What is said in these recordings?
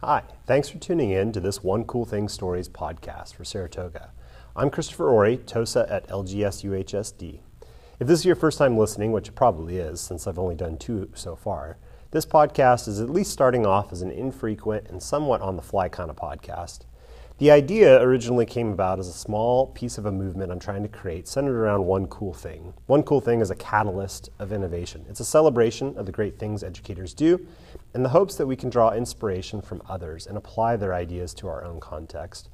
Hi, thanks for tuning in to this One Cool Thing Stories podcast for Saratoga. I'm Christopher Ori, TOSA at LGS UHSD. If this is your first time listening, which it probably is since I've only done two so far, this podcast is at least starting off as an infrequent and somewhat on the fly kind of podcast. The idea originally came about as a small piece of a movement I'm trying to create centered around one cool thing. One cool thing is a catalyst of innovation. It's a celebration of the great things educators do in the hopes that we can draw inspiration from others and apply their ideas to our own context.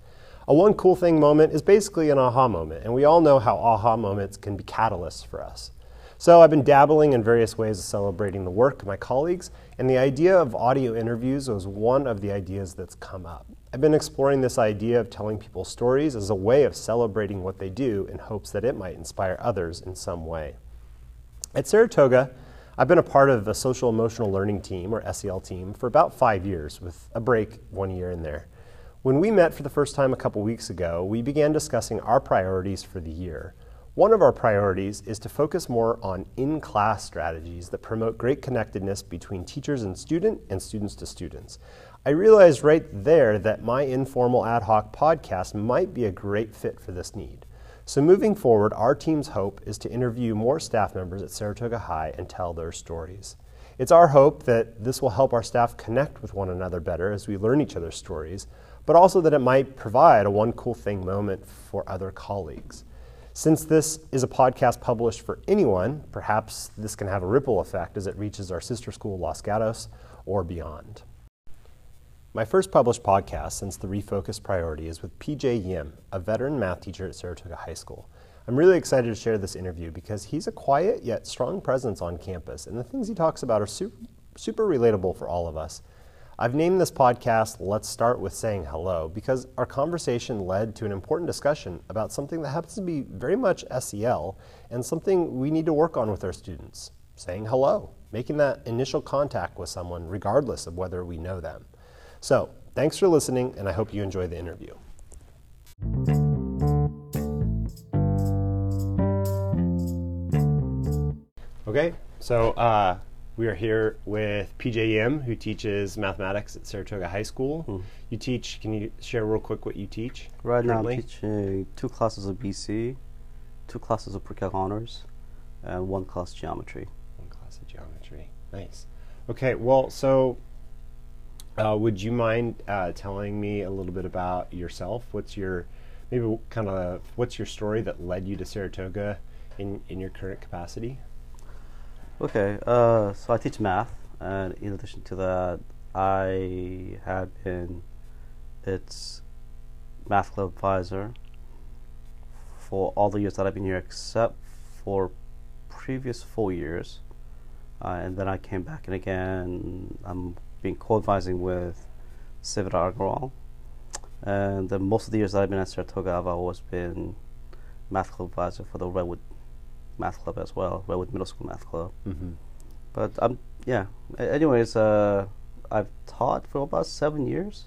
A one cool thing moment is basically an aha moment, and we all know how aha moments can be catalysts for us. So I've been dabbling in various ways of celebrating the work of my colleagues, and the idea of audio interviews was one of the ideas that's come up. I've been exploring this idea of telling people stories as a way of celebrating what they do in hopes that it might inspire others in some way. At Saratoga, I've been a part of a social emotional learning team, or SEL team, for about five years, with a break one year in there. When we met for the first time a couple weeks ago, we began discussing our priorities for the year. One of our priorities is to focus more on in class strategies that promote great connectedness between teachers and student and students to students. I realized right there that my informal ad hoc podcast might be a great fit for this need. So, moving forward, our team's hope is to interview more staff members at Saratoga High and tell their stories. It's our hope that this will help our staff connect with one another better as we learn each other's stories, but also that it might provide a one cool thing moment for other colleagues. Since this is a podcast published for anyone, perhaps this can have a ripple effect as it reaches our sister school, Los Gatos, or beyond. My first published podcast since the Refocus Priority is with PJ Yim, a veteran math teacher at Saratoga High School. I'm really excited to share this interview because he's a quiet yet strong presence on campus, and the things he talks about are super, super relatable for all of us. I've named this podcast Let's Start with Saying Hello because our conversation led to an important discussion about something that happens to be very much SEL and something we need to work on with our students saying hello, making that initial contact with someone regardless of whether we know them. So, thanks for listening, and I hope you enjoy the interview. Okay, so uh, we are here with PJ Yim, who teaches mathematics at Saratoga High School. Mm. You teach, can you share real quick what you teach? Right currently? now, I'm teaching two classes of BC, two classes of pre-calc honors, and one class geometry. One class of geometry. Nice. Okay, well, so uh, would you mind uh, telling me a little bit about yourself? What's your, maybe kind of, what's your story that led you to Saratoga in, in your current capacity? Okay, uh, so I teach math, and in addition to that, I have been its math club advisor for all the years that I've been here, except for previous four years. Uh, and then I came back and again, I'm being co-advising with Savita Agarwal. And most of the years that I've been at Saratoga, I've always been math club advisor for the Redwood math club as well, Redwood Middle School Math Club. Mm-hmm. But um, yeah. anyways, uh, I've taught for about seven years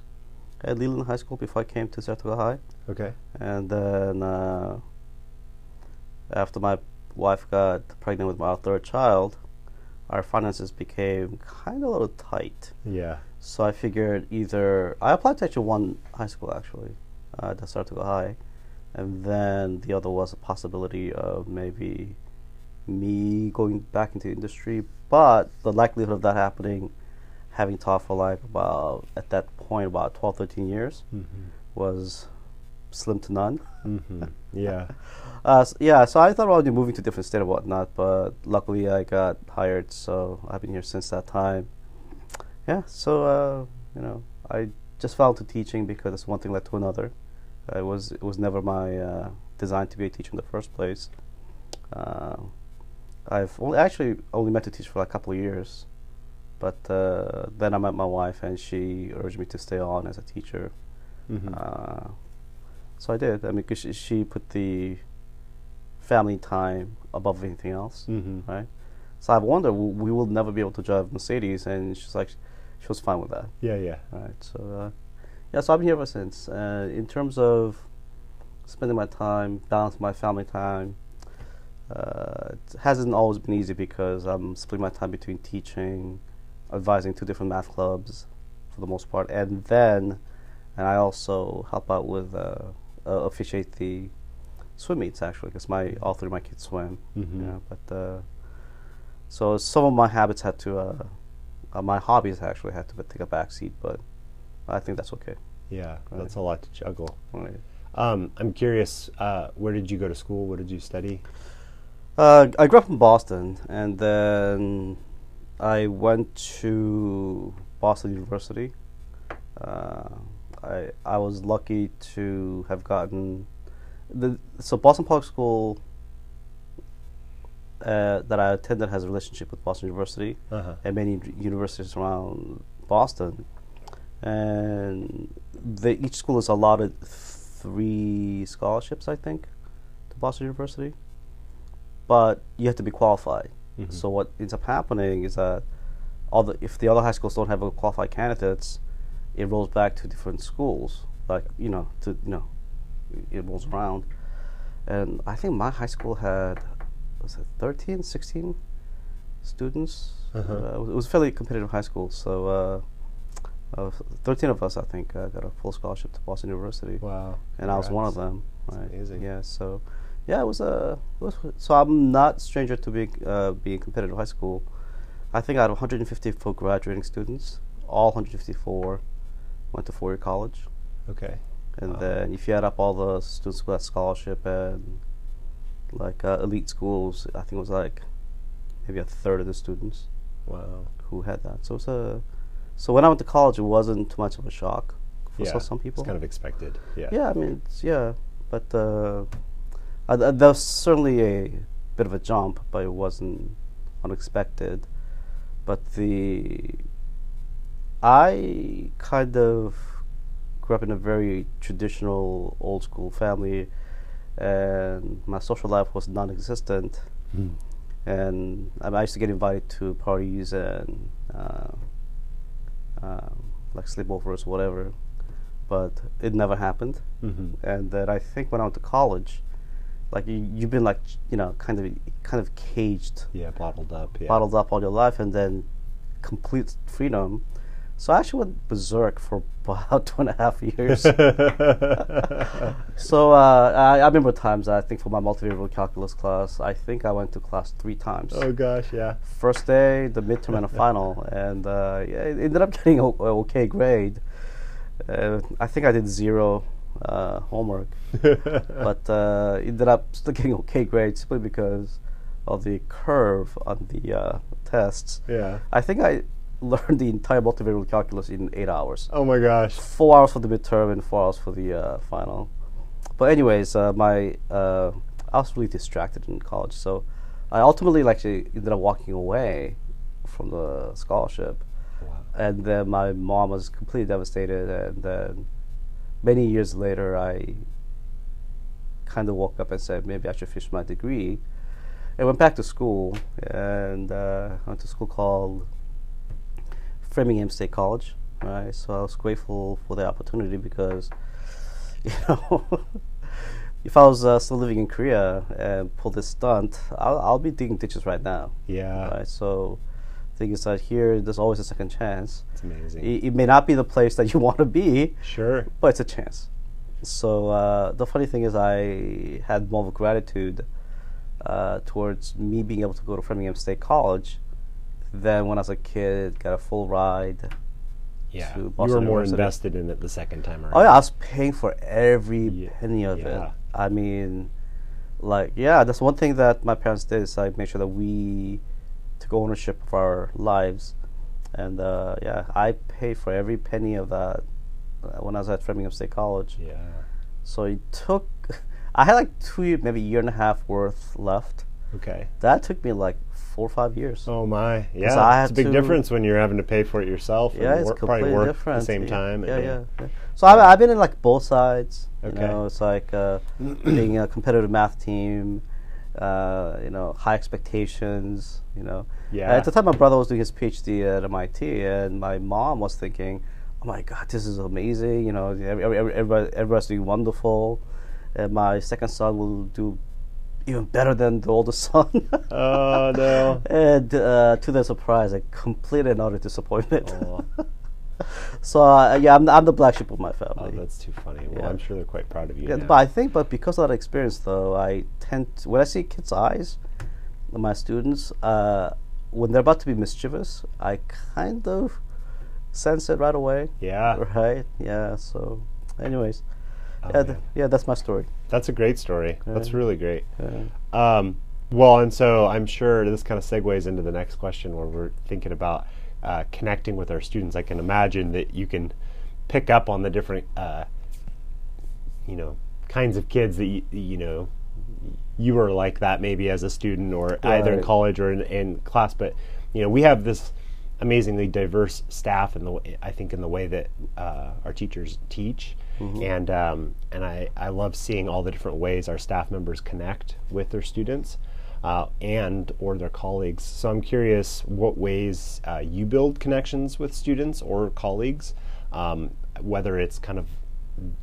at Leland High School before I came to Saratoga High. Okay. And then uh, after my wife got pregnant with my third child, our finances became kind of a little tight. Yeah. So I figured either I applied to actually one high school actually, uh, at Saratoga High, and then the other was a possibility of maybe me going back into industry. But the likelihood of that happening having taught for like about at that point about 12 13 years mm-hmm. was slim to none. Mm-hmm. yeah. Uh, so, yeah so i thought about moving to a different state or whatnot but luckily i got hired so i've been here since that time. Yeah so uh, you know i just fell into teaching because one thing led to another it was it was never my uh, design to be a teacher in the first place. Uh, I've only, actually only meant to teach for like a couple of years, but uh, then I met my wife and she urged me to stay on as a teacher. Mm-hmm. Uh, so I did. I mean, cause she, she, put the family time above anything else, mm-hmm. right? So I wondered we will never be able to drive Mercedes, and she's like, she was fine with that. Yeah, yeah. Right. So uh, yeah, so I've been here ever since. Uh, in terms of spending my time, balancing my family time, uh, it hasn't always been easy because I'm splitting my time between teaching, advising two different math clubs, for the most part, and then, and I also help out with uh, uh, officiate the swim meets actually, because my all three of my kids swim. Mhm. Yeah, but uh, so some of my habits had to, uh, uh, my hobbies actually had to take a backseat, but I think that's okay. Yeah, Right. that's a lot to juggle. Right. Um, I'm curious, uh, where did you go to school? What did you study? Uh, I grew up in Boston, and then I went to Boston University. Uh, I I was lucky to have gotten the so Boston Public School uh, that I attended has a relationship with Boston University Uh-huh. and many universities around Boston, and they, each school is allotted three scholarships, I think, to Boston University. But you have to be qualified. Mhm. So what ends up happening is that all the if the other high schools don't have a qualified candidates, it rolls back to different schools. Like you know, to you know, it rolls around. And I think my high school had was it 13, 16 students. Uh-huh. Uh, it was- it was a fairly competitive high school. So uh, uh, 13 of us, I think, uh, got a full scholarship to Boston University Wow. and I was one of them. That's right? amazing. Yeah. So, yeah, it was a. It was, so I'm not stranger to being uh, being competitive high school. I think out of 154 graduating students, all 154 went to four-year college, Okay. and Wow. then if you add up all the students who got scholarship and like uh, elite schools, I think it was like maybe a third of the students Wow. who had that. So it's a. So when I went to college, it wasn't too much of a shock for yeah. some people. It's kind of expected. Yeah. Yeah, I mean, it's, yeah, but uh, uh, th- there was certainly a bit of a jump, but it wasn't unexpected. But the I kind of grew up in a very traditional, old school family, and my social life was non-existent. Hmm. And I, mean, I used to get invited to parties and uh, um, like sleepovers, whatever, but it never happened Mhm. and then I think when I went to college, like you, you've been like you know kind of kind of caged, Yeah, bottled up. Yeah. bottled up all your life, and then complete freedom. So I actually went berserk for about two and a half years. so uh, I, I remember times I think for my multivariable calculus class, I think I went to class three times. oh gosh, yeah. First day, the midterm, and a final, and uh, yeah, it ended up getting a, a okay grade. Uh, I think I did zero uh, homework but uh, ended up still getting okay grades simply because of the curve on the uh, tests. yeah. I think I learned the entire multivariable calculus in eight hours. Oh my gosh. Four hours for the midterm and four hours for the uh, final. But anyways, uh, my uh, I was really distracted in college, so I ultimately like actually ended up walking away from the scholarship Wow. and then my mom was completely devastated and then many years later i kind of woke up and said maybe i should finish my degree and went back to school and uh, went to school called framingham state college right so i was grateful for the opportunity because you know if i was uh, still living in korea and pulled this stunt i'll, I'll be digging ditches right now Yeah. right so thing is that here there's always a second chance It's amazing. it, it may not be the place that you want to be, sure. but it's a chance. So uh, the funny thing is, I had more of a gratitude uh, towards me being able to go to Framingham State College than when I was a kid, got a full ride. Yeah. You were more University. invested in it the second time around. Oh yeah, I was paying for every Ye- penny of yeah. it. I mean, like yeah, that's one thing that my parents did is I made sure that we took ownership of our lives, and uh, yeah, I paid for every penny of that when I was at Framingham State College. Yeah. So it took, I had like two, maybe a year and a half worth left. Okay. That took me like four or five years. Oh my. Yeah. I it's a big to- difference when you're having to pay for it yourself. yeah, and it's work, completely probably work different. at the same Yeah, time. Yeah, yeah. yeah. So I've, I've been in like both sides. Okay. You know, it's like uh, being a competitive math team. Uh, you know, high expectations. You know. Yeah. At the time, my brother was doing his PhD at MIT, and my mom was thinking, "Oh my God, this is amazing! You know, every, every, everybody, everybody's doing wonderful, and my second son will do even better than the oldest son." Oh no. and uh, to their surprise, a complete and utter disappointment. Oh. so uh, yeah, I'm the, I'm the black sheep of my family. Oh, that's too funny. Well, Yeah. I'm sure they're quite proud of you. yeah, now. but I think, but because of that experience, though, I tend to, when I see kids' eyes, my students, uh, when they're about to be mischievous, I kind of sense it right away. yeah, Right? Yeah. So, anyways, yeah, th- yeah, that's my story. that's a great story. That's really great. Yeah. Um, well, and so I'm sure this kind of segues into the next question where we're thinking about uh, connecting with our students. I can imagine that you can pick up on the different, uh, you know, kinds of kids that you, you know you were like that maybe as a student or either in college or in, in class. But you know, we have this amazingly diverse staff in the way, I think in the way that uh, our teachers teach, and um, and I, I love seeing all the different ways our staff members connect with their students. Uh, and or their colleagues. So I'm curious what ways uh, you build connections with students or colleagues, um, whether it's kind of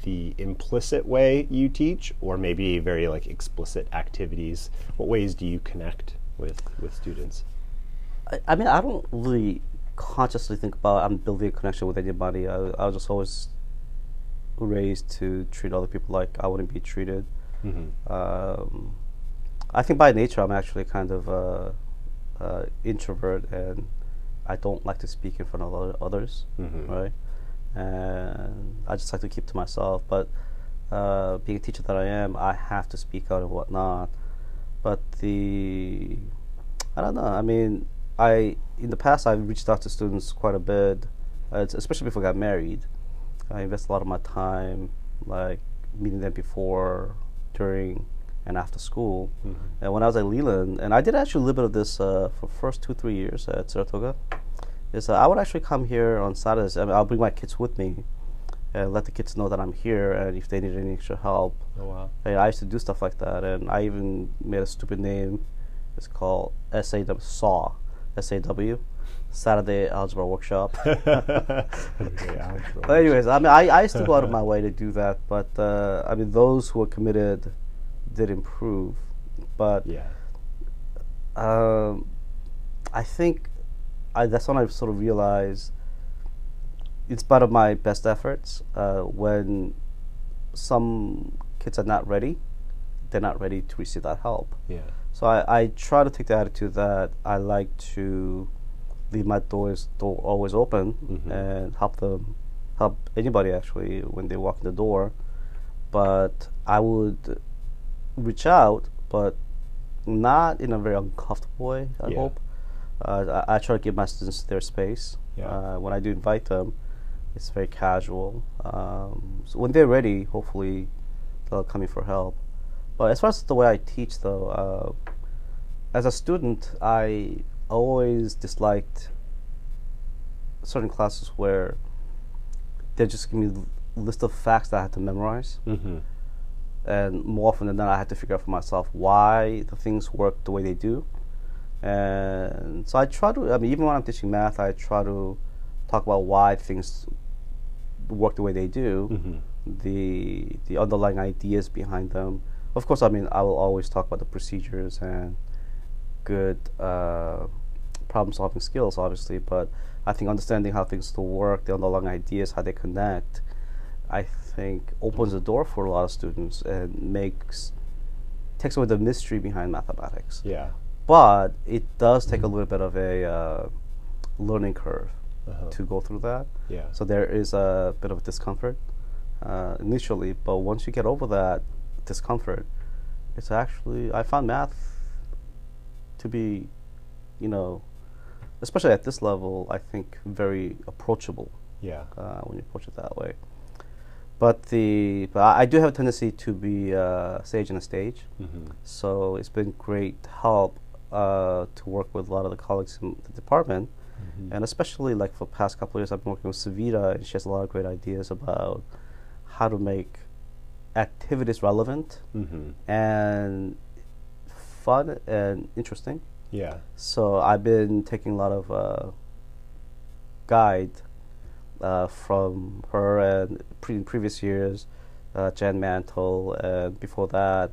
the implicit way you teach or maybe very like explicit activities. What ways do you connect with with students? I, I mean, I don't really consciously think about I'm building a connection with anybody. I, I just always raised to treat other people like I wouldn't be treated. Mm-hmm. Um, I think by nature I'm actually kind of uh, uh, introvert and I don't like to speak in front of other, others, Mhm. right? And I just like to keep to myself. But uh, being a teacher that I am, I have to speak out and whatnot. But the I don't know. I mean, I in the past I've reached out to students quite a bit, uh, especially before I got married. I invest a lot of my time, like meeting them before, during, and after school. Mhm. And when I was at Leland, and I did actually a little bit of this uh, for first two three years at Saratoga, is uh, I would actually come here on Saturdays. I mean, I'll bring my kids with me, and let the kids know that I'm here, and if they need any extra help, Oh wow. I, I used to do stuff like that, and I even made a stupid name. It's called SAW, SAW, S-A-W, Saturday Algebra Workshop. Algebra. But anyways, I mean, I, I used to go out of my way to do that, but uh, I mean, those who were committed did improve. But yeah. um, I think I, that's when I sort of realized, in spite of my best efforts, uh, when some kids are not ready, they're not ready to receive that help. Yeah. So I, I try to take the attitude that I like to leave my doors door always open Mhm. and help them help anybody actually when they walk in the door. But I would reach out, but not in a very uncomfortable way. I Yeah. hope. Uh, I, I try to give my students their space. Yeah. Uh, when I do invite them, it's very casual. Um, so when they're ready, hopefully they'll come in for help. But as far as the way I teach, though, uh, as a student, I always disliked certain classes where they just give me a list of facts that I had to memorize, Mm-hmm. and more often than not, I had to figure out for myself why the things work the way they do. And so I try to. I mean, even when I'm teaching math, I try to talk about why things work the way they do Mm-hmm. the the underlying ideas behind them. Of course, I mean I will always talk about the procedures and good uh, problem solving skills, obviously. But I think understanding how things to work, the underlying ideas, how they connect, I think opens the door for a lot of students and makes takes away the mystery behind mathematics. Yeah. But it does take a little bit of a uh, learning curve Uh-huh. to go through that. Yeah. So there is a bit of discomfort uh, initially, but once you get over that discomfort, it's actually I found math to be, you know, especially at this level, I think very approachable Yeah. uh, when you approach it that way. But the but I do have a tendency to be uh, sage on the stage, Mm-hmm. so it's been great help uh, to work with a lot of the colleagues in the department Mm-hmm. and especially like for the past couple of years i've been working with savita and she has a lot of great ideas about how to make activities relevant Mm-hmm. and fun and interesting Yeah. so i've been taking a lot of uh, guide uh, from her and pre- in previous years uh, jan mantle and before that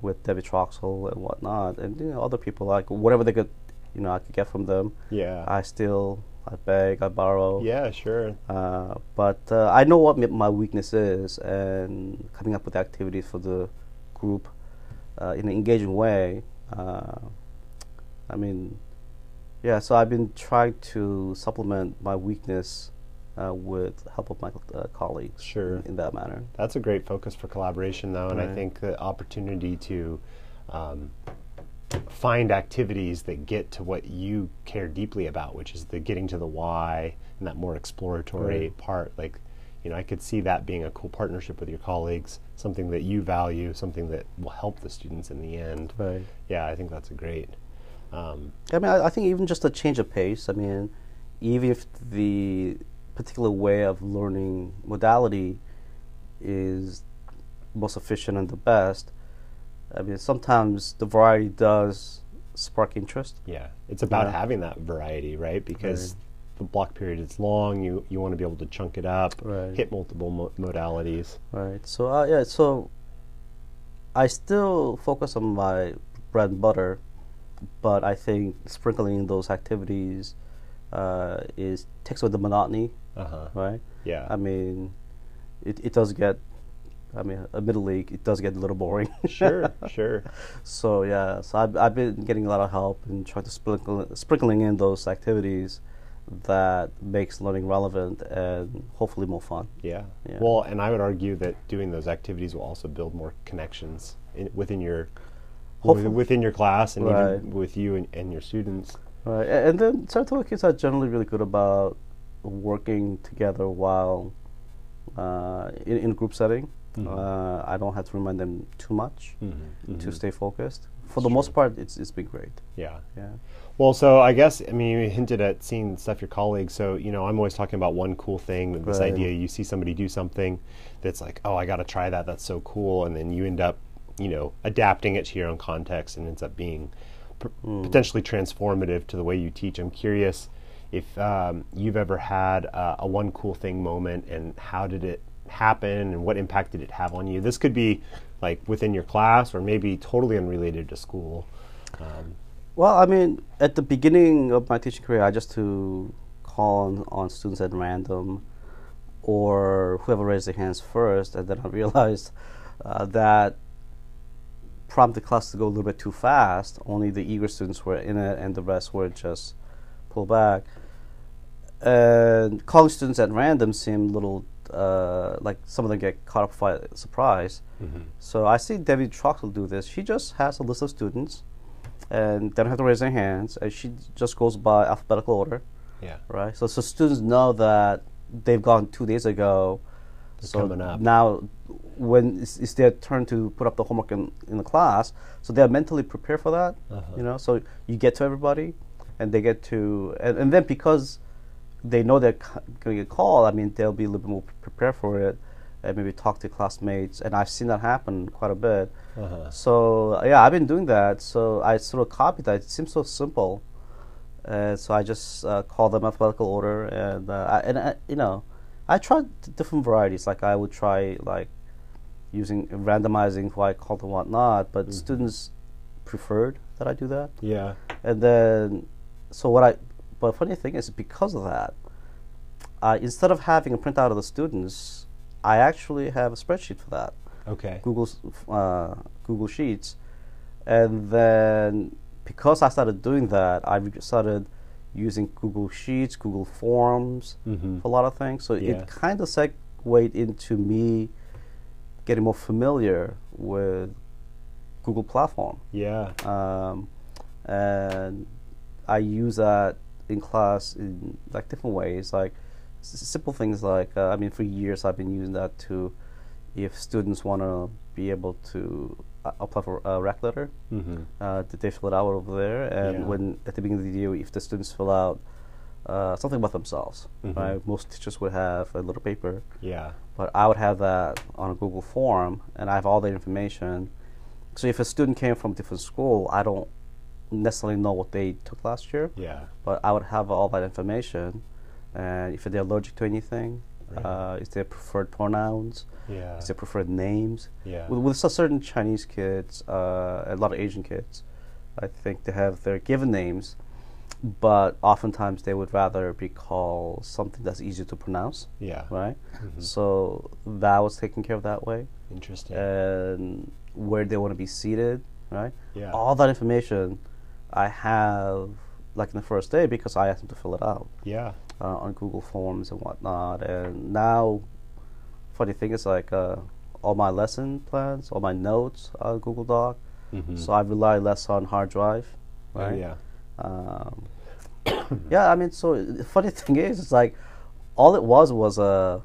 with debbie troxel and whatnot and you know other people like whatever they could you know i could get from them Yeah. I still I beg, I borrow. Yeah, sure. Uh, but uh, I know what my weakness is, and coming up with activities for the group uh, in an engaging way. I mean, yeah. So I've been trying to supplement my weakness uh, with help of my uh, colleagues. Sure. In, in that manner. That's a great focus for collaboration, though, and I think the opportunity to um, find activities that get to what you care deeply about, which is the getting to the why and that more exploratory Right. part. Like, you know, I could see that being a cool partnership with your colleagues, something that you value, something that will help the students in the end. Right. Yeah, I think that's a great. Um, I mean, I, I think even just a change of pace. I mean, even if the particular way of learning modality is most efficient and the best, I mean, sometimes the variety does spark interest. Yeah, it's about Yeah. having that variety, right? Because Right. the block period is long. You you want to be able to chunk it up, Right. hit multiple mo- modalities. Right. So uh, yeah. So I still focus on my bread and butter, but I think sprinkling those activities uh, is takes away the monotony. Uh huh. Right. Yeah. I mean, it, it does get, I mean, admittedly, it does get a little boring. sure, sure. so yeah, so I've, I've been getting a lot of help and trying to sprinkle sprinkling in those activities that makes learning relevant and hopefully more fun. Yeah. Yeah. Well, and I would argue that doing those activities will also build more connections in, within your Hopefully. within your class and Right. even with you and, and your students. Right, and then Saratoga kids are generally really good about working together while uh, in in a group setting. Mhm. Uh, I don't have to remind them too much Mm-hmm. to stay focused. For That's the most part, it's it's been great. Yeah. Yeah. Well, so I guess I mean you hinted at seeing stuff your colleagues. So you know I'm always talking about one cool thing. This Right. idea you see somebody do something that's like, oh, I got to try that. That's so cool, and then you end up, you know, adapting it to your own context, and ends up being p- Mm. potentially transformative to the way you teach. I'm curious if um, you've ever had uh, a one cool thing moment, and how did it happen, and what impact did it have on you? This could be like within your class, or maybe totally unrelated to school. Um, Well, I mean, at the beginning of my teaching career, I just to call on, on students at random, or whoever raised their hands first, and then I realized uh, that prompted class to go a little bit too fast. Only the eager students were in it, and the rest were just pulled back. And calling students at random seemed a little uh, like some of them get caught up by surprise. mhm. So I see Debbie Troxel do this. She just has a list of students, and they don't have to raise their hands, and she just goes by alphabetical order, Yeah. right? So, so students know that they've gone two days ago. They're so coming up. now, when it's, it's their turn to put up the homework in, in the class, so they're mentally prepared for that. Uh-huh. You know, so you get to everybody, and they get to, and, and then because they know they're going to get called, I mean, they'll be a little bit more prepared for it, and maybe talk to classmates. And I've seen that happen quite a bit. Uh-huh. So uh, yeah, I've been doing that. So I sort of copied that. It seems so simple, uh, so I just uh, call them alphabetical order, and uh, I, and I, you know, I tried different varieties. Like I would try like using randomizing who I called and whatnot, but Mhm. students preferred that I do that. Yeah. And then, so what I, but funny thing is, because of that, I instead of having a printout of the students, I actually have a spreadsheet for that. Okay. Google uh, Google Sheets, and then because I started doing that, I started using Google Sheets, Google Forms Mm-hmm. for a lot of things. So Yeah. it kind of segued into me getting more familiar with Google platform, Yeah. um, and I use that in class in like different ways, like s- simple things like uh, I mean, for years I've been using that to if students want to be able to uh, apply for a rec letter, Mm-hmm. uh, that they fill it out over there, and Yeah. when at the beginning of the year, if the students fill out uh, something about themselves, Mhm. right? Most teachers would have a little paper, Yeah. but I would have that on a Google form, and I have all the information. So if a student came from a different school, I don't necessarily know what they took last year, Yeah. but I would have all that information. And if they're allergic to anything, Right. uh, is their preferred pronouns, Yeah. is their preferred names. Yeah. With, with certain Chinese kids, uh, a lot of Asian kids, I think they have their given names, but oftentimes they would rather be called something that's easier to pronounce, Yeah. right? Mhm. So that was taken care of that way, Interesting. and where they want to be seated, right? yeah. All that information I have like in the first day because I asked them to fill it out yeah. uh, on Google Forms and whatnot. And now, funny thing is like uh, all my lesson plans, all my notes are Google Doc. Mm-hmm. So I rely less on hard drive, Oh, right? yeah. Um, yeah, I mean, so the funny thing is, it's like all it was was uh,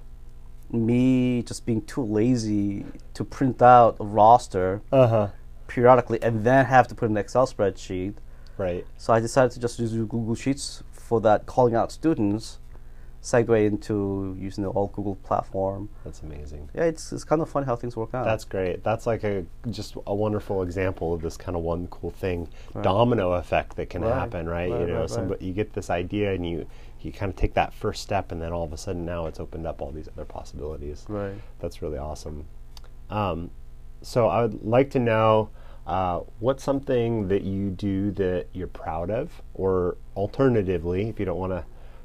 me just being too lazy to print out a roster Uh huh. periodically and then have to put in an Excel spreadsheet. Right. So I decided to just use Google Sheets for that, calling out students, segue into using the all Google platform. That's amazing. Yeah, it's it's kind of fun how things work out. That's great. That's like a just a wonderful example of this kind of one cool thing, Right. domino effect that can Right. happen, right? Right, you know, somebody you get this idea and you you kind of take that first step, and then all of a sudden now it's opened up all these other possibilities. right. That's really awesome. Um, so I would like to know uh, what's something that you do that you're proud of, or alternatively, if you don't want to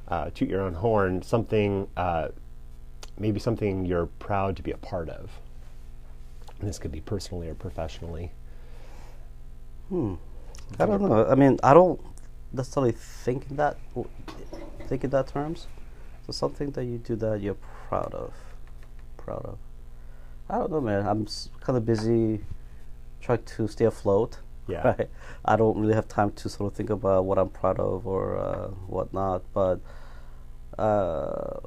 uh, toot your own horn, something uh, maybe something you're proud to be a part of. And this could be personally or professionally. Hmm. I don't know. I mean, I don't necessarily think in that think in that terms. So something that you do that you're proud of, proud of. I don't know, man. I'm kind of busy trying to stay afloat. Yeah. Right. I don't really have time to sort of think about what I'm proud of or uh, whatnot. But, uh,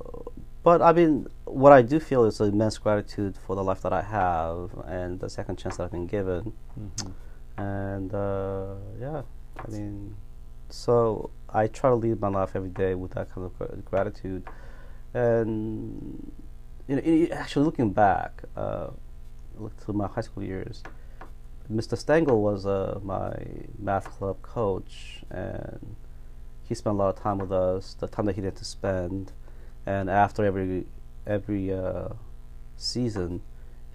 but I mean, what I do feel is immense gratitude for the life that I have and the second chance that I've been given and uh, yeah, I mean, so I try to lead my life every day with that kind of gratitude, and you know, actually looking back, uh, look to my high school years, Mr. Stengel was uh, my math club coach, and he spent a lot of time with us. The time that he had to spend, and after every every uh, season,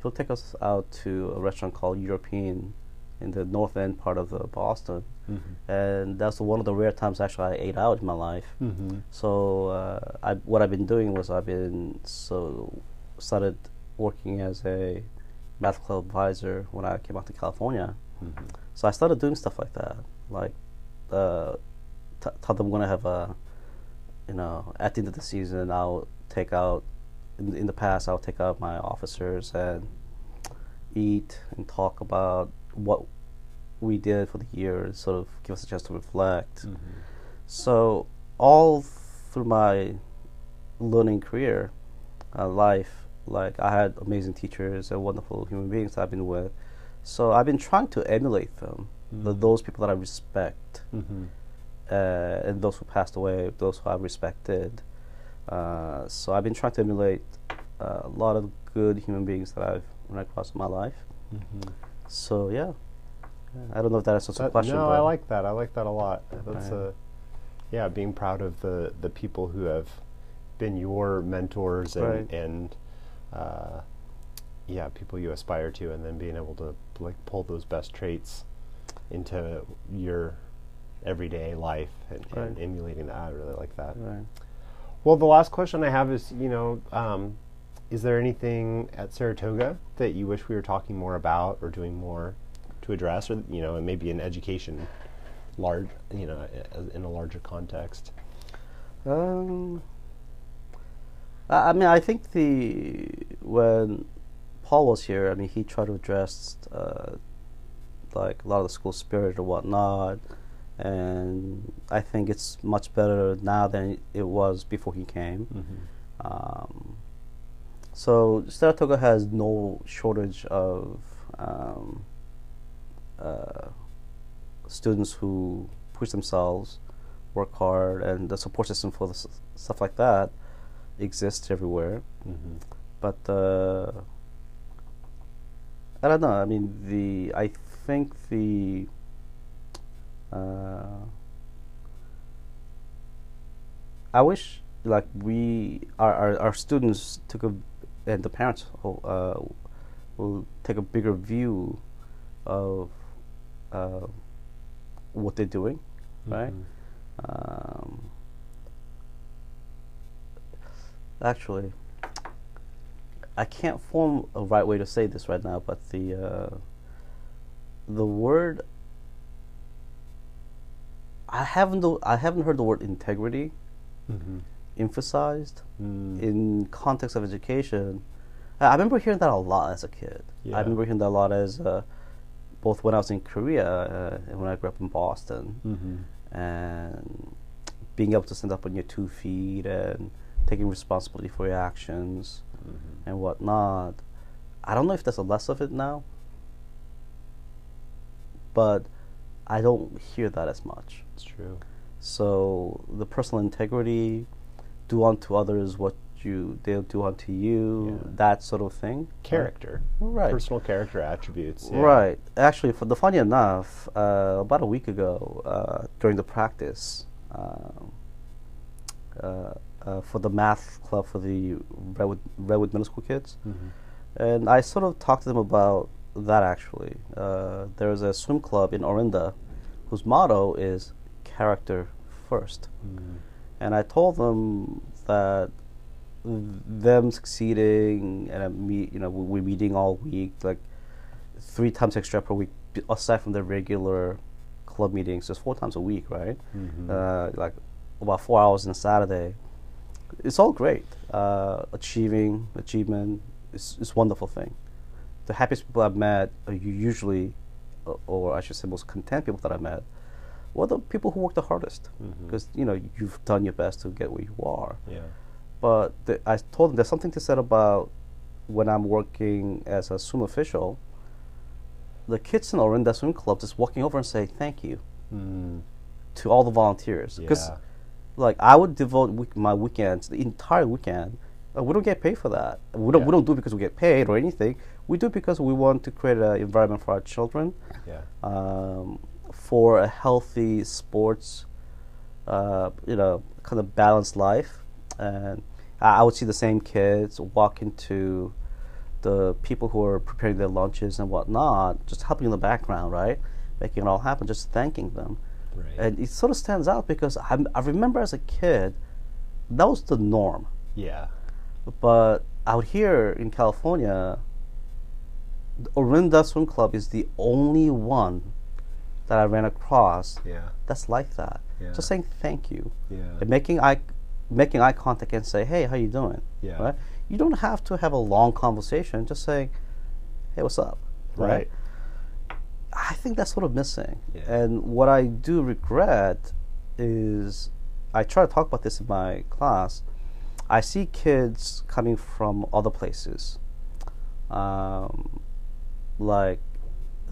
he'll take us out to a restaurant called European in the north end part of uh, Boston, Mm-hmm. and that's one of the rare times actually I ate out in my life. Mm-hmm. So uh, I, what I've been doing was I've been so started working as a math club advisor when I came out to California. Mm-hmm. So I started doing stuff like that, like uh, t- tell them when I have a, you know, at the end of the season I'll take out. In, in the past, I'll take out my officers and eat and talk about what we did for the year, and sort of give us a chance to reflect. Mm-hmm. So all through my learning career, uh, life, like I had amazing teachers and wonderful human beings that I've been with. So I've been trying to emulate them, the, Mhm. those people that I respect, Mm-hmm. uh, and those who passed away, those who I respected. Uh, so I've been trying to emulate uh, a lot of good human beings that I've run across in my life. Mm-hmm. So yeah, Yeah, I don't know if that answers the question. no, I like that. I like that a lot. That's Right. a, yeah, being proud of the the people who have been your mentors and Right. and uh, yeah, people you aspire to, and then being able to like pull those best traits into your everyday life and, and emulating that. I really like that. Right. Well, the last question I have is, you know, um, is there anything at Saratoga that you wish we were talking more about or doing more to address, or you know, and maybe in education, large, you know, in a larger context? Um, I, mean, I think the when Paul was here, I mean, he tried to address uh, like a lot of the school spirit or whatnot, and I think it's much better now than it was before he came. Mm-hmm. Um, so Saratoga has no shortage of um, uh, students who push themselves, work hard, and the support system for the s- stuff like that exists everywhere. Mm-hmm. But uh, I don't know. I mean, the I think the uh, I wish like we our, our our students took a and the parents will, uh, will take a bigger view of uh, what they're doing, right? Mm-hmm. Um, actually, I can't form a right way to say this right now, but the uh, the word I haven't I haven't heard the word integrity Mm-hmm. emphasized Mm. in context of education. I remember hearing that a lot as a kid. Yeah. I remember hearing that a lot as uh, both when I was in Korea uh, and when I grew up in Boston, Mm-hmm. and being able to stand up on your two feet and taking responsibility for your actions Mm-hmm. and whatnot. I don't know if there's a less of it now, but I don't hear that as much. It's true. So the personal integrity, do unto others what you they'll do unto you, Yeah. that sort of thing. Character. Right. Personal character attributes. yeah. Right. Actually, for the funny enough, uh, about a week ago, uh, during the practice, um, uh, uh, for the math club for the Redwood, Redwood Middle School kids, Mm-hmm. and I sort of talked to them about that. Actually, uh, there's a swim club in Orinda, whose motto is "character first. Mm-hmm. and I told them that them succeeding and uh, me, you know, we- we're meeting all week, like three times extra per week, aside from the regular club meetings, just four times a week, right? Mm-hmm. Uh, like about four hours on Saturday. It's all great. Uh, achieving achievement is is a wonderful thing. The happiest people I've met are usually, uh, or I should say, most content people that I've met, were the people who work the hardest because you know you've done your best to get where you are. yeah. But the, I told them there's something to say about when I'm working as a swim official. The kids in Orinda Swim Club just walking over and say thank you Mm. to all the volunteers because Yeah. Like I would devote week, my weekends, the entire weekend. Uh, we don't get paid for that. We don't. Yeah. We don't do it because we get paid or anything. We do it because we want to create an environment for our children, Yeah. um, for a healthy sports, uh, you know, kind of balanced life. And I, I would see the same kids walk into the people who are preparing their lunches and whatnot, just helping in the background, right, making it all happen, just thanking them. Right. And it sort of stands out because I, I remember as a kid, that was the norm. yeah. But out here in California, the Orinda Swim Club is the only one that I ran across Yeah. that's like that. Yeah. Just saying thank you Yeah. and making eye making eye contact and say, "Hey, how you doing?" Yeah. Right? You don't have to have a long conversation. Just saying, "Hey, what's up?" Right. I think that's sort of missing. Yeah. And what I do regret is I try to talk about this in my class. I see kids coming from other places. Um, like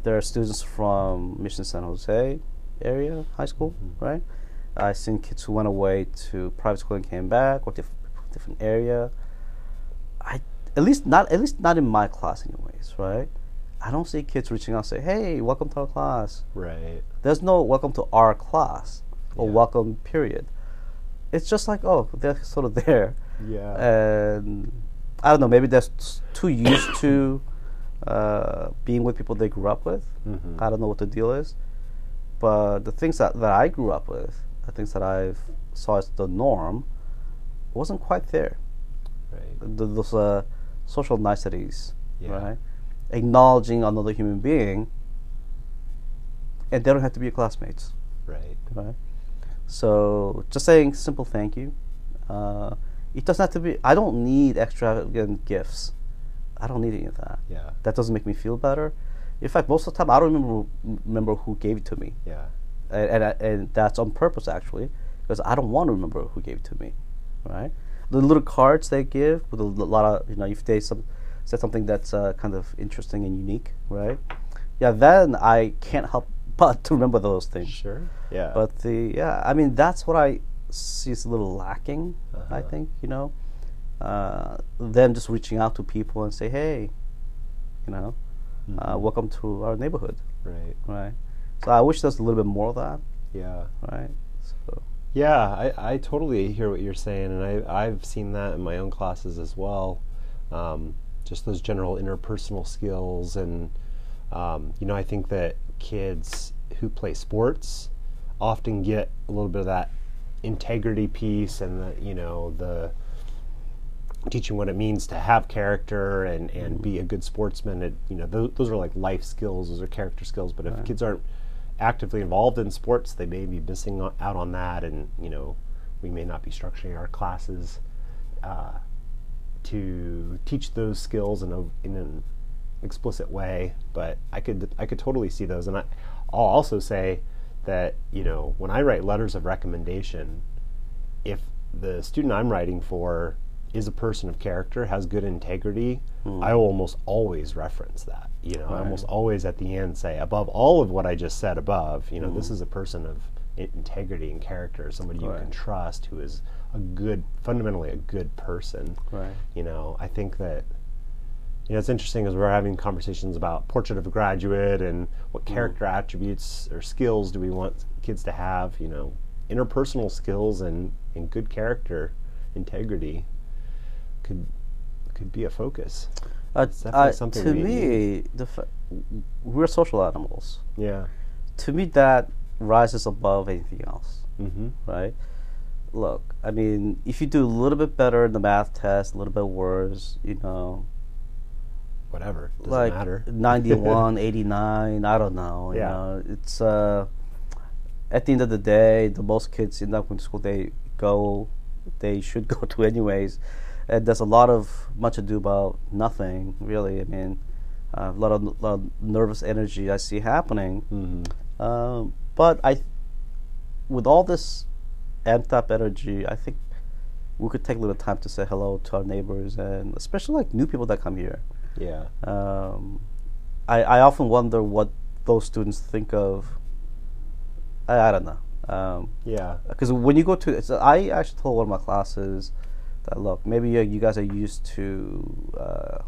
there are students from Mission San Jose area high school, Mhm. right? I've seen kids who went away to private school and came back or diff- different area. I at least not at least not in my class anyways, right? I don't see kids reaching out and say, "Hey, welcome to our class." Right. There's no welcome to our class or Yeah. welcome period. It's just like, oh, they're sort of there, Yeah. and I don't know. Maybe they're too used to uh, being with people they grew up with. Mhm. I don't know what the deal is, but the things that, that I grew up with, the things that I saw as the norm, wasn't quite there. right. Th- those uh, social niceties, Yeah. right? Acknowledging another human being, and they don't have to be your classmates, Right. right? So just saying simple thank you. Uh, it doesn't have to be. I don't need extravagant gifts. I don't need any of that. Yeah. That doesn't make me feel better. In fact, most of the time, I don't remember remember who gave it to me, Yeah. and and, and that's on purpose actually, because I don't want to remember who gave it to me, right? The little cards they give with a lot of you know, if they some said something that's uh, kind of interesting and unique, right? Yeah, then I can't help but to remember those things. Sure. Yeah. But the yeah, I mean that's what I see is a little lacking. I Uh-huh. think you know, uh, them just reaching out to people and say, hey, you know, uh, Mhm. welcome to our neighborhood, right. right? So I wish there's a little bit more of that, Yeah. right? So Yeah, I, I totally hear what you're saying, and I, I've seen that in my own classes as well. Um, just those general interpersonal skills, and um, you know, I think that kids who play sports often get a little bit of that integrity piece and the you know the teaching what it means to have character and, and be a good sportsman. It, you know, those, those are like life skills. Those are character skills. But if Right. kids aren't actively involved in sports, they may be missing out on that. And you know, we may not be structuring our classes uh, to teach those skills in, a, in an explicit way. But I could I could totally see those. And I, I'll also say that you know when I write letters of recommendation, if the student I'm writing for is a person of character, has good integrity, hmm. I will almost always reference that. You know, I almost always at the end say, above all of what I just said above, you know, this hmm. is a person of integrity and character, somebody you can trust, who is a good, fundamentally a good person. Right. You know, I think that you know, it's interesting as we're having conversations about portrait of a graduate and what character attributes or skills do we want kids to have. You know, interpersonal skills and, and good character, integrity could could be a focus. Uh, uh, something to we me, the fa- we're social animals. Yeah. To me, that rises above anything else, Mm-hmm. right? Look, I mean, if you do a little bit better in the math test, a little bit worse, you know, Whatever. Doesn't like matter. 91, 89, I don't know. You Yeah. know, it's uh, at the end of the day, the most kids end up going to school they go, they should go to anyways. And there's a lot of much ado about nothing, really. I mean, uh, a lot of, lot of nervous energy I see happening. Mm-hmm. Um, but I, with all this amped up energy, I think we could take a little time to say hello to our neighbors and especially like new people that come here. Yeah. Um, I, I often wonder what those students think of. I, I don't know. Um, Yeah. because when you go to, it's, I actually told one of my classes that look, maybe uh, you guys are used to uh,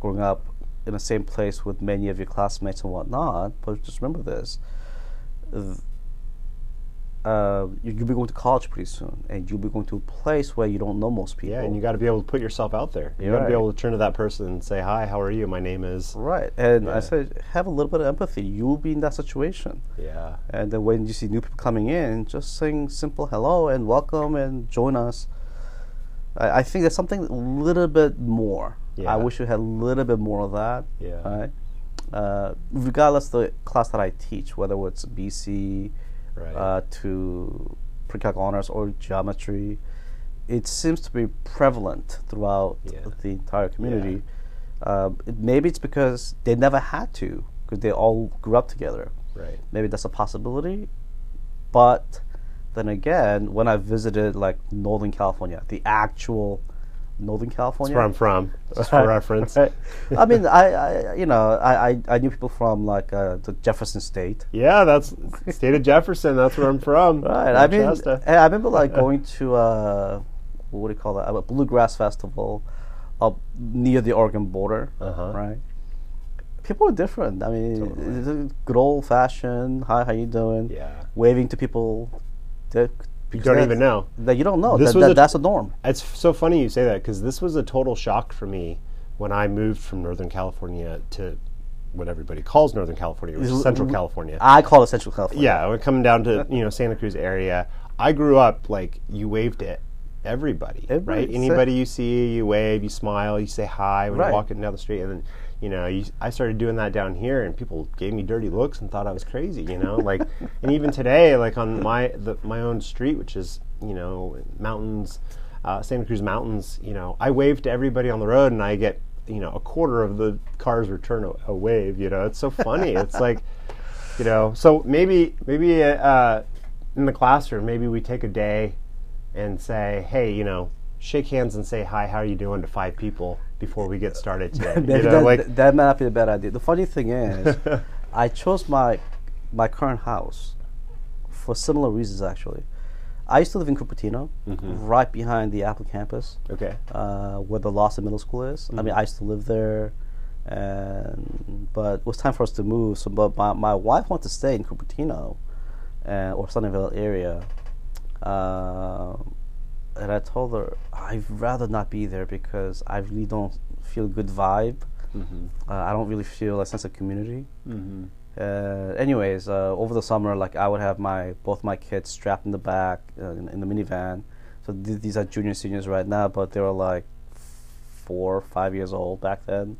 growing up in the same place with many of your classmates and whatnot, but just remember this: th- uh, you- you'll be going to college pretty soon, and you'll be going to a place where you don't know most people. Yeah, and you got to be able to put yourself out there. You got to be able to turn to that person and say, "Hi, how are you? My name is." right, and Yeah. I said, have a little bit of empathy. You will be in that situation. Yeah. And then when you see new people coming in, just saying simple hello and welcome and join us. I, I think there's something a little bit more. Yeah. I wish we had a little bit more of that. Yeah. Right. Uh, regardless of the class that I teach, whether it's BC Right. uh, to pre-calc honors or geometry, it seems to be prevalent throughout Yeah. the entire community. Uh, it- maybe it's because they never had to, because they all grew up together right. maybe that's a possibility. But then again, when I visited like Northern California, the actual Northern California. That's where I'm from. Just for reference. right. I mean, I, I you know, I, I, I knew people from like uh, the Jefferson State. Yeah, that's state of Jefferson. That's where I'm from. Right. I mean. I remember like going to uh, what do you call that? A bluegrass festival up near the Oregon border. Uh-huh. Right. People are different. I mean, Totally. good old fashioned. Hi, how you doing? yeah. Waving to people. That, You don't even know. That you don't know. This That, was that, a- that's a norm. It's so funny you say that because this was a total shock for me when I moved from Northern California to what everybody calls Northern California, which Is- Central California. I call it Central California. yeah, we're coming down to you know Santa Cruz area. I grew up like you waved at everybody, Everybody, right? Anybody you see, you wave, you smile, you say hi when Right. you're walking down the street, and then you know you, I started doing that down here, and people gave me dirty looks and thought I was crazy, you know, like and even today, like on my the, my own street, which is you know mountains, uh, Santa Cruz mountains, you know, I wave to everybody on the road, and I get you know a quarter of the cars return a, a wave, you know, it's so funny, it's like you know so maybe maybe uh, in the classroom maybe we take a day and say hey you know shake hands and say hi how are you doing? to five people before we get started today Maybe you know that, like that might not be a bad idea. The funny thing is, I chose my my current house for similar reasons. Actually, I used to live in Cupertino, right behind the Apple campus, okay uh, where the Lawson Middle School is. I mean, I used to live there, and but it was time for us to move. So, but my, my wife wanted to stay in Cupertino, uh, or Sunnyvale area, uh, and I told her I'd rather not be there because I really don't feel good vibe. mm-hmm. Uh, I don't really feel a sense of community. Mm-hmm. Uh, anyways, uh, over the summer, like I would have my both my kids strapped in the back uh, in, in the minivan. So th- these are junior seniors right now, but they were like four, five years old back then.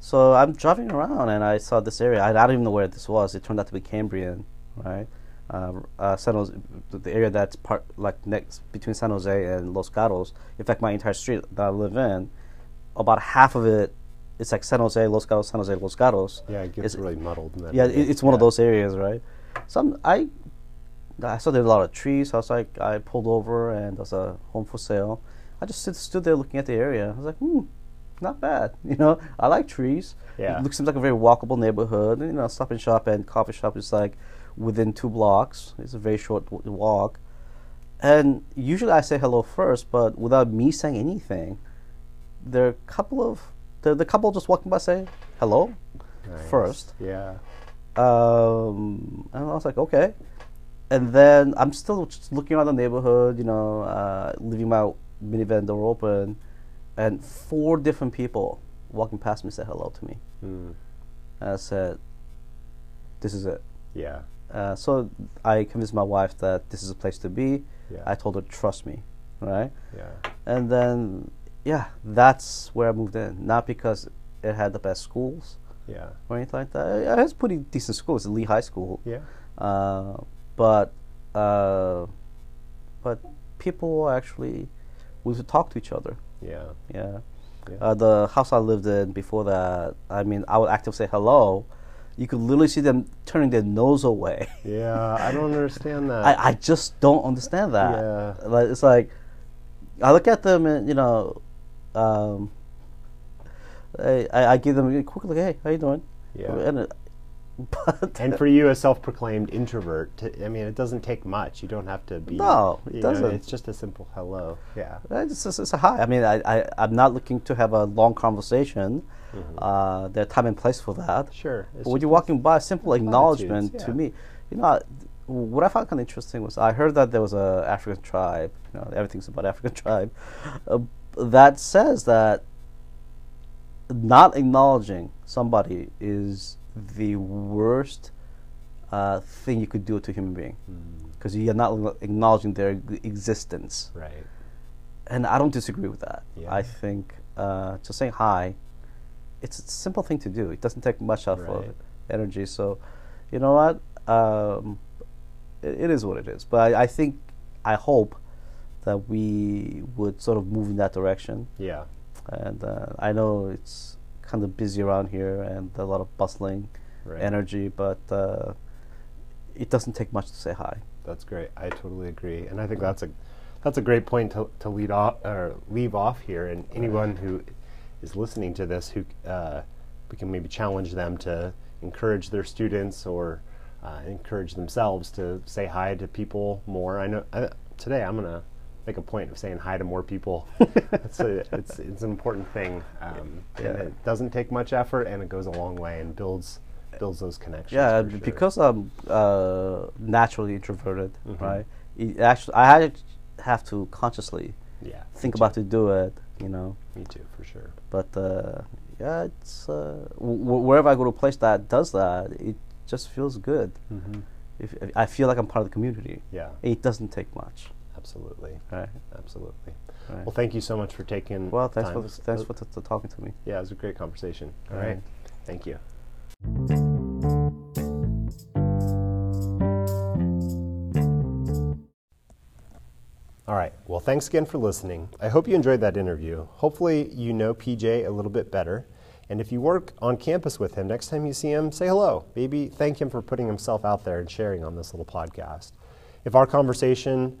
So I'm driving around and I saw this area. I, I don't even know where this was. It turned out to be Cambrian, right? Uh, uh, San Jose, the area that's part like next between San Jose and Los Gatos. In fact, my entire street that I live in, about half of it, it's like San Jose, Los Gatos, San Jose, Los Gatos. Yeah, it gets It's- really muddled. In that Yeah, area. it's one of those areas, right? Some I, I saw there were a lot of trees. So I was like, I pulled over and there's a home for sale. I just stood, stood there looking at the area. I was like, hmm, not bad. You know, I like trees. Yeah. It looks seems like a very walkable neighborhood. You know, Stop and Shop and coffee shop is like within two blocks. It's a very short walk. And usually I say hello first, but without me saying anything, there are a couple of the, the couple just walking by say hello Nice. first. Yeah. Um, and I was like, okay. And then I'm still just looking around the neighborhood, you know, uh, leaving my minivan door open, and four different people walking past me said hello to me. Mm. And I said, this is it. Yeah. Uh, so I convinced my wife that this is a place to be. Yeah. I told her, trust me, right? yeah. And then, yeah, that's where I moved in. Not because it had the best schools Yeah. or anything like that. It has pretty decent schools. It's Leigh High School. Yeah. Uh, but uh, but people actually would talk to each other. Yeah. Yeah. Yeah. Uh, the house I lived in before that, I mean, I would actively say hello. You could literally see them turning their nose away. Yeah. I don't understand that. I, I just don't understand that. Yeah. Like it's like I look at them and you know, um, I, I give them a quick look. Hey, how you doing? Yeah. And, uh, but And for you, a self-proclaimed introvert, to, I mean, it doesn't take much. You don't have to be. No, it doesn't. it's just a simple hello. Yeah. It's, it's, it's a hi. I mean, I, I, I'm not looking to have a long conversation. Mm-hmm. Uh, there's time and place for that. Sure. When you're walking by, simple acknowledgement Platitudes, to me. You know, what I found kind of interesting was I heard that there was a African tribe. You know, everything's about African tribe. Uh, that says that not acknowledging somebody is the worst uh, thing you could do to a human being Mm, because you're not acknowledging their existence right. and I don't disagree with that. Yeah. I think uh, just saying hi, it's a simple thing to do. It doesn't take much of Right. energy. So, you know what? Um, it, it is what it is. But I, I think, I hope that we would sort of move in that direction. Yeah. And uh, I know it's kind of busy around here and a lot of bustling Right. energy, but uh, it doesn't take much to say hi. That's great. I totally agree, and I think that's a that's a great point to, to lead off or leave off here. And anyone who is listening to this, who uh, we can maybe challenge them to encourage their students or uh, encourage themselves to say hi to people more. I know I, today I'm gonna make a point of saying hi to more people. it's, a, it's it's an important thing, um, and it doesn't take much effort, and it goes a long way and builds builds those connections. Yeah, sure. because I'm uh, naturally introverted, Mhm. right? It actually, I had have to consciously yeah, think about to do it, you know. Me too, for sure. But uh, yeah, it's uh, w- wherever I go to a place that does that, it just feels good. Mm-hmm. If, if I feel like I'm part of the community, Yeah, it doesn't take much, absolutely, right? absolutely. right. Well, thank you so much for taking. Well, thanks time. for this, thanks for t- t- talking to me. Yeah, it was a great conversation. All All right, right. thank you. Thanks again for listening. I hope you enjoyed that interview. Hopefully, you know PJ a little bit better. And if you work on campus with him, next time you see him, say hello. Maybe thank him for putting himself out there and sharing on this little podcast. If our conversation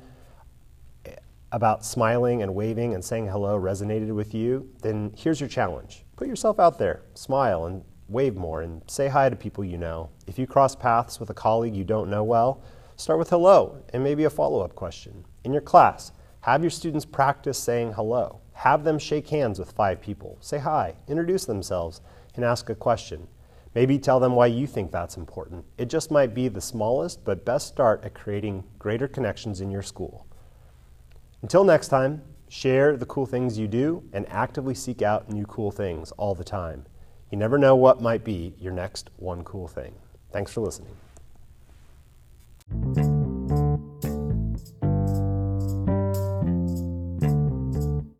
about smiling and waving and saying hello resonated with you, then here's your challenge. Put yourself out there, smile and wave more, and say hi to people you know. If you cross paths with a colleague you don't know well, start with hello and maybe a follow up question. In your class, have your students practice saying hello. Have them shake hands with five people. Say hi, introduce themselves, and ask a question. Maybe tell them why you think that's important. It just might be the smallest but best start at creating greater connections in your school. Until next time, share the cool things you do and actively seek out new cool things all the time. You never know what might be your next one cool thing. Thanks for listening.